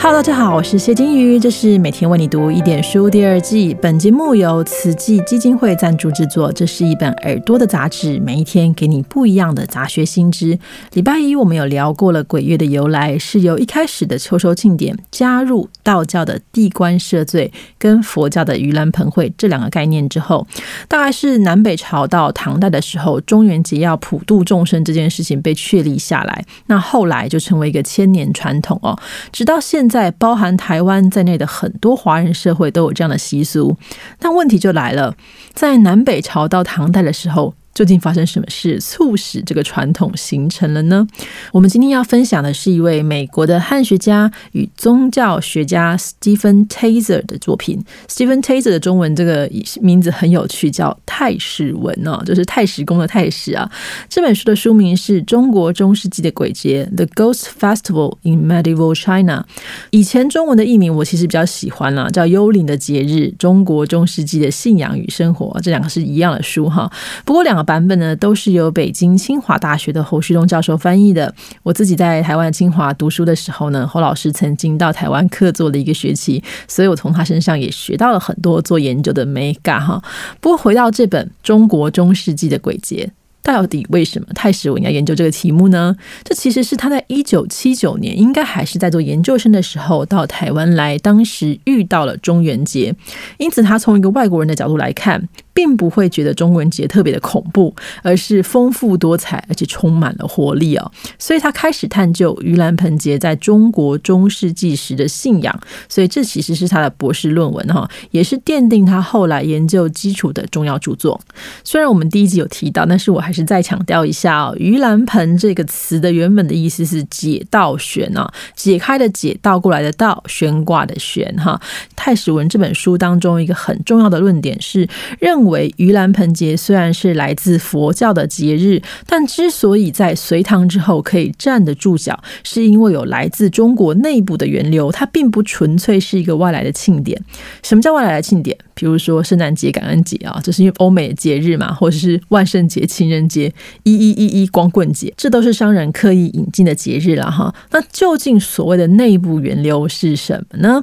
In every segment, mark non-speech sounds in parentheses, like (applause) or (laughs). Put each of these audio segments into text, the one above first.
Hello，大家好，我是谢金鱼，这是每天为你读一点书第二季。本节目由慈济基金会赞助制作。这是一本耳朵的杂志，每一天给你不一样的杂学新知。礼拜一我们有聊过了鬼月的由来，是由一开始的秋收庆典加入道教的地官赦罪跟佛教的盂兰盆会这两个概念之后，大概是南北朝到唐代的时候，中元节要普度众生这件事情被确立下来。那后来就成为一个千年传统哦，直到现。在包含台湾在内的很多华人社会都有这样的习俗，但问题就来了，在南北朝到唐代的时候。究竟发生什么事促使这个传统形成了呢？我们今天要分享的是一位美国的汉学家与宗教学家 Stephen Taser 的作品。Stephen Taser 的中文这个名字很有趣，叫太史文哦，就是太史公的太史啊。这本书的书名是《中国中世纪的鬼节》（The Ghost Festival in Medieval China）。以前中文的译名我其实比较喜欢了，叫《幽灵的节日：中国中世纪的信仰与生活》。这两个是一样的书哈，不过两个。版本呢，都是由北京清华大学的侯旭东教授翻译的。我自己在台湾清华读书的时候呢，侯老师曾经到台湾客座了一个学期，所以我从他身上也学到了很多做研究的美感哈。不过回到这本《中国中世纪的鬼节》。到底为什么太史文要研究这个题目呢？这其实是他在一九七九年，应该还是在做研究生的时候到台湾来，当时遇到了中元节，因此他从一个外国人的角度来看，并不会觉得中国人节特别的恐怖，而是丰富多彩，而且充满了活力哦。所以他开始探究盂兰盆节在中国中世纪时的信仰，所以这其实是他的博士论文哈，也是奠定他后来研究基础的重要著作。虽然我们第一集有提到，但是我还是。再强调一下哦，盂兰盆这个词的原本的意思是解道悬啊，解开的解，倒过来的倒，悬挂的悬哈。太史文这本书当中一个很重要的论点是，认为盂兰盆节虽然是来自佛教的节日，但之所以在隋唐之后可以站得住脚，是因为有来自中国内部的源流，它并不纯粹是一个外来的庆典。什么叫外来的庆典？比如说圣诞节、感恩节啊，这是因为欧美的节日嘛，或者是万圣节、情人节、一一一一光棍节，这都是商人刻意引进的节日了哈。那究竟所谓的内部源流是什么呢？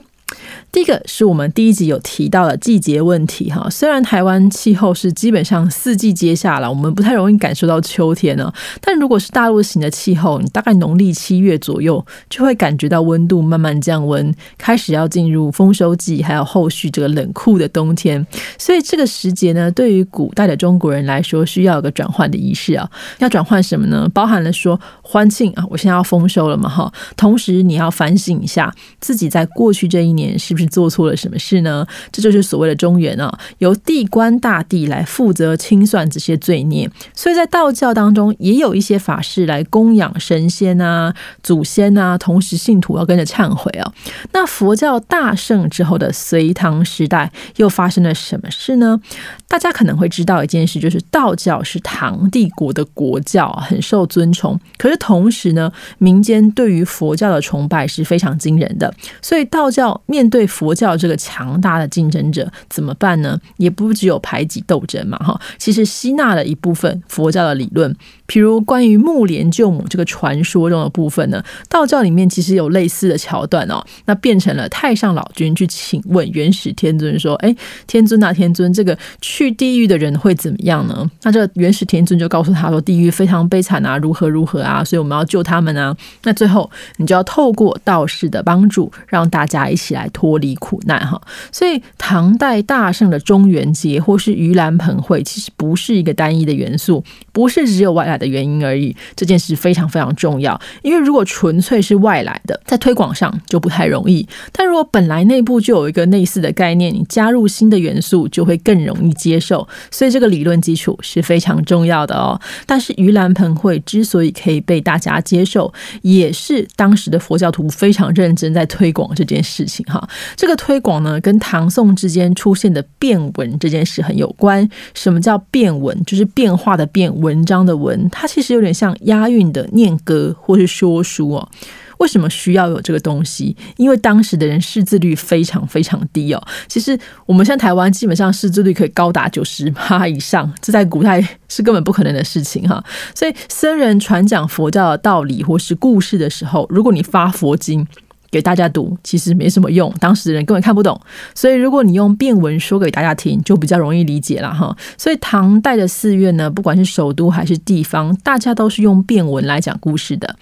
第一个是我们第一集有提到的季节问题哈，虽然台湾气候是基本上四季皆下了，我们不太容易感受到秋天呢，但如果是大陆型的气候，你大概农历七月左右就会感觉到温度慢慢降温，开始要进入丰收季，还有后续这个冷酷的冬天，所以这个时节呢，对于古代的中国人来说，需要有个转换的仪式啊，要转换什么呢？包含了说欢庆啊，我现在要丰收了嘛哈，同时你要反省一下自己在过去这一年是不是。做错了什么事呢？这就是所谓的中原啊，由地官大帝来负责清算这些罪孽。所以在道教当中，也有一些法事来供养神仙啊、祖先啊，同时信徒要跟着忏悔啊。那佛教大盛之后的隋唐时代，又发生了什么事呢？大家可能会知道一件事，就是道教是唐帝国的国教，很受尊崇。可是同时呢，民间对于佛教的崇拜是非常惊人的。所以道教面对佛教这个强大的竞争者怎么办呢？也不只有排挤斗争嘛，哈，其实吸纳了一部分佛教的理论，譬如关于木莲救母这个传说中的部分呢，道教里面其实有类似的桥段哦，那变成了太上老君去请问元始天尊说：“哎，天尊啊，天尊，这个去地狱的人会怎么样呢？”那这个元始天尊就告诉他说：“地狱非常悲惨啊，如何如何啊，所以我们要救他们啊。”那最后你就要透过道士的帮助，让大家一起来脱离。苦难哈，所以唐代大盛的中元节或是盂兰盆会，其实不是一个单一的元素，不是只有外来的原因而已。这件事非常非常重要，因为如果纯粹是外来的，在推广上就不太容易；但如果本来内部就有一个类似的概念，你加入新的元素就会更容易接受。所以这个理论基础是非常重要的哦。但是盂兰盆会之所以可以被大家接受，也是当时的佛教徒非常认真在推广这件事情哈。这个推广呢，跟唐宋之间出现的变文这件事很有关。什么叫变文？就是变化的变，文章的文。它其实有点像押韵的念歌或是说书哦。为什么需要有这个东西？因为当时的人识字率非常非常低哦。其实我们现在台湾基本上识字率可以高达九十八以上，这在古代 (laughs) 是根本不可能的事情哈。所以僧人传讲佛教的道理或是故事的时候，如果你发佛经。给大家读其实没什么用，当时的人根本看不懂。所以如果你用变文说给大家听，就比较容易理解了哈。所以唐代的寺院呢，不管是首都还是地方，大家都是用变文来讲故事的。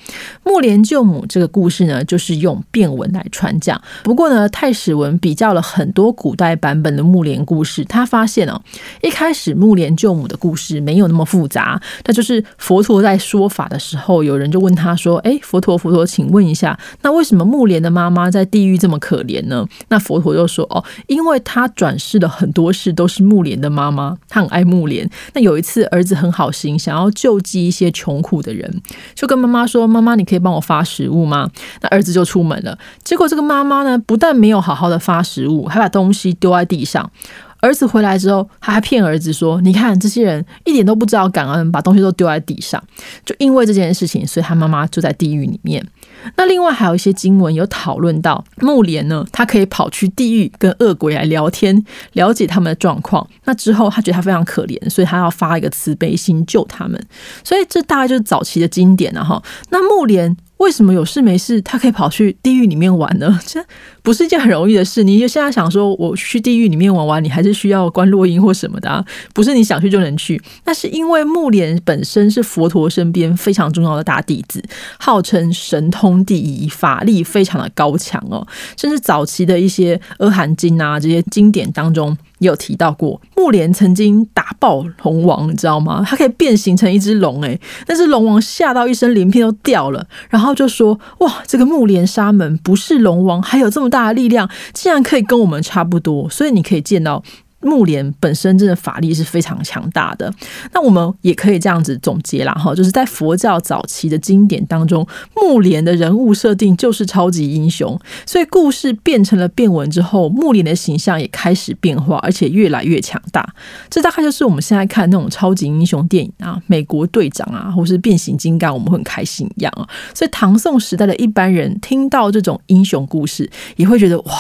木莲救母这个故事呢，就是用变文来传讲。不过呢，太史文比较了很多古代版本的木莲故事，他发现哦，一开始木莲救母的故事没有那么复杂。那就是佛陀在说法的时候，有人就问他说：“哎，佛陀，佛陀，请问一下，那为什么木莲？”的妈妈在地狱这么可怜呢？那佛陀就说：“哦，因为他转世的很多事都是木莲的妈妈，他很爱木莲。那有一次儿子很好心，想要救济一些穷苦的人，就跟妈妈说：‘妈妈，你可以帮我发食物吗？’那儿子就出门了。结果这个妈妈呢，不但没有好好的发食物，还把东西丢在地上。”儿子回来之后，他还骗儿子说：“你看这些人一点都不知道感恩，把东西都丢在地上。”就因为这件事情，所以他妈妈就在地狱里面。那另外还有一些经文有讨论到木莲呢，他可以跑去地狱跟恶鬼来聊天，了解他们的状况。那之后他觉得他非常可怜，所以他要发一个慈悲心救他们。所以这大概就是早期的经典了哈。那木莲。为什么有事没事，他可以跑去地狱里面玩呢？(laughs) 这不是一件很容易的事。你就现在想说，我去地狱里面玩玩，你还是需要观落音或什么的啊？不是你想去就能去。那是因为木莲本身是佛陀身边非常重要的大弟子，号称神通第一，法力非常的高强哦。甚至早期的一些阿含经啊这些经典当中。有提到过，木莲曾经打爆龙王，你知道吗？它可以变形成一只龙，诶，但是龙王吓到一身鳞片都掉了，然后就说：“哇，这个木莲沙门不是龙王，还有这么大的力量，竟然可以跟我们差不多。”所以你可以见到。木莲本身真的法力是非常强大的，那我们也可以这样子总结啦，哈，就是在佛教早期的经典当中，木莲的人物设定就是超级英雄，所以故事变成了变文之后，木莲的形象也开始变化，而且越来越强大。这大概就是我们现在看那种超级英雄电影啊，美国队长啊，或是变形金刚，我们会很开心一样啊。所以唐宋时代的一般人听到这种英雄故事，也会觉得哇。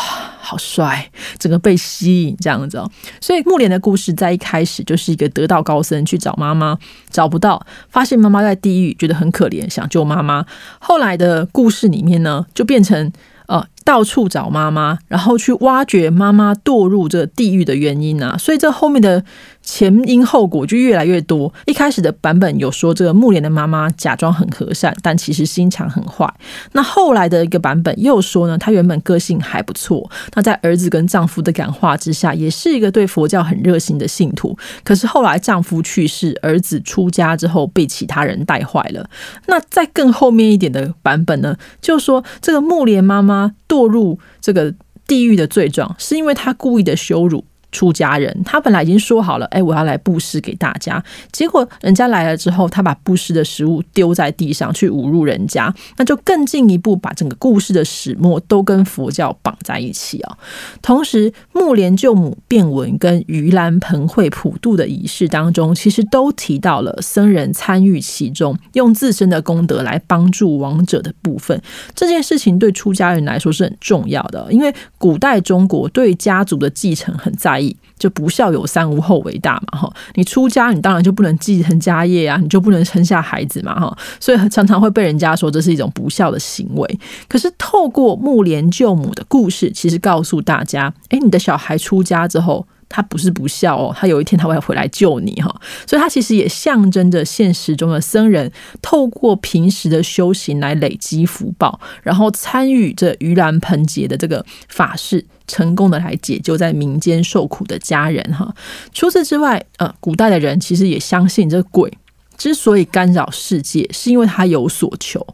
好帅，整个被吸引这样子哦，所以木莲的故事在一开始就是一个得道高僧去找妈妈，找不到，发现妈妈在地狱，觉得很可怜，想救妈妈。后来的故事里面呢，就变成呃到处找妈妈，然后去挖掘妈妈堕入这地狱的原因啊，所以这后面的。前因后果就越来越多。一开始的版本有说这个木莲的妈妈假装很和善，但其实心肠很坏。那后来的一个版本又说呢，她原本个性还不错。那在儿子跟丈夫的感化之下，也是一个对佛教很热心的信徒。可是后来丈夫去世，儿子出家之后被其他人带坏了。那在更后面一点的版本呢，就说这个木莲妈妈堕入这个地狱的罪状，是因为她故意的羞辱。出家人，他本来已经说好了，哎，我要来布施给大家。结果人家来了之后，他把布施的食物丢在地上，去侮辱人家，那就更进一步把整个故事的始末都跟佛教绑在一起啊。同时，木莲救母变文跟盂兰盆会普渡的仪式当中，其实都提到了僧人参与其中，用自身的功德来帮助亡者的部分。这件事情对出家人来说是很重要的，因为古代中国对家族的继承很在意。就不孝有三，无后为大嘛，哈！你出家，你当然就不能继承家业啊，你就不能生下孩子嘛，哈！所以常常会被人家说这是一种不孝的行为。可是透过木莲救母的故事，其实告诉大家，哎，你的小孩出家之后。他不是不孝哦，他有一天他会回来救你哈，所以他其实也象征着现实中的僧人透过平时的修行来累积福报，然后参与这盂兰盆节的这个法事，成功的来解救在民间受苦的家人哈。除此之外，呃，古代的人其实也相信这鬼之所以干扰世界，是因为他有所求。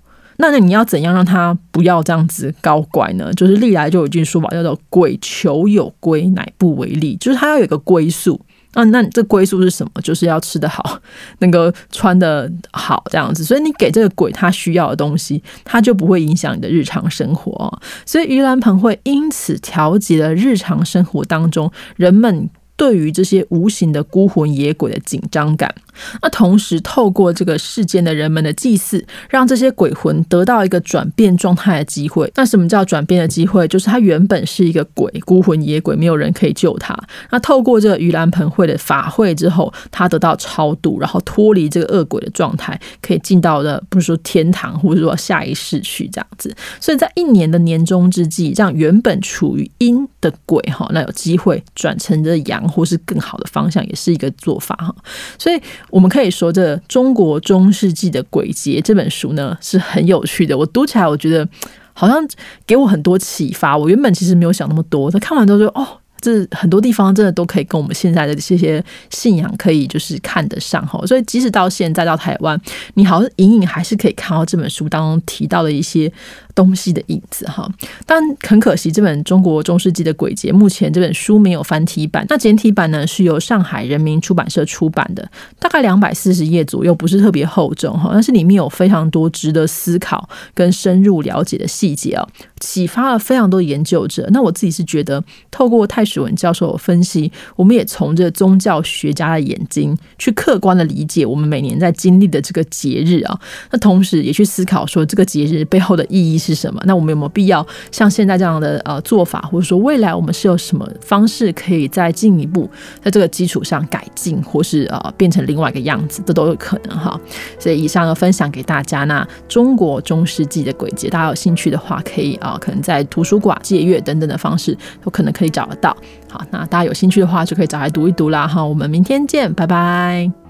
那那你要怎样让他不要这样子高怪呢？就是历来就有一句说法叫做“鬼求有归，乃不为利”，就是他要有一个归宿。啊，那这归宿是什么？就是要吃得好，那个穿的好这样子。所以你给这个鬼他需要的东西，他就不会影响你的日常生活。所以盂兰盆会因此调节了日常生活当中人们。对于这些无形的孤魂野鬼的紧张感，那同时透过这个世间的人们的祭祀，让这些鬼魂得到一个转变状态的机会。那什么叫转变的机会？就是他原本是一个鬼，孤魂野鬼，没有人可以救他。那透过这个盂兰盆会的法会之后，他得到超度，然后脱离这个恶鬼的状态，可以进到的不是说天堂，或者说下一世去这样子。所以在一年的年终之际，让原本处于阴的鬼哈，那有机会转成这阳，或是更好的方向，也是一个做法哈。所以我们可以说，这中国中世纪的鬼节这本书呢是很有趣的。我读起来，我觉得好像给我很多启发。我原本其实没有想那么多，但看完之后就哦。这很多地方真的都可以跟我们现在的这些信仰可以就是看得上哈，所以即使到现在到台湾，你好像隐隐还是可以看到这本书当中提到的一些东西的影子哈。但很可惜，这本中国中世纪的鬼节目前这本书没有繁体版，那简体版呢是由上海人民出版社出版的，大概两百四十页左右，不是特别厚重哈，但是里面有非常多值得思考跟深入了解的细节哦，启发了非常多研究者。那我自己是觉得透过太。史文教授分析，我们也从这宗教学家的眼睛去客观的理解我们每年在经历的这个节日啊。那同时也去思考说这个节日背后的意义是是什么？那我们有没有必要像现在这样的呃做法，或者说未来我们是有什么方式可以再进一步在这个基础上改进，或是呃变成另外一个样子，这都有可能哈。所以以上要分享给大家。那中国中世纪的鬼节，大家有兴趣的话，可以啊，可能在图书馆借阅等等的方式，都可能可以找得到。好，那大家有兴趣的话，就可以找来读一读啦。哈，我们明天见，拜拜。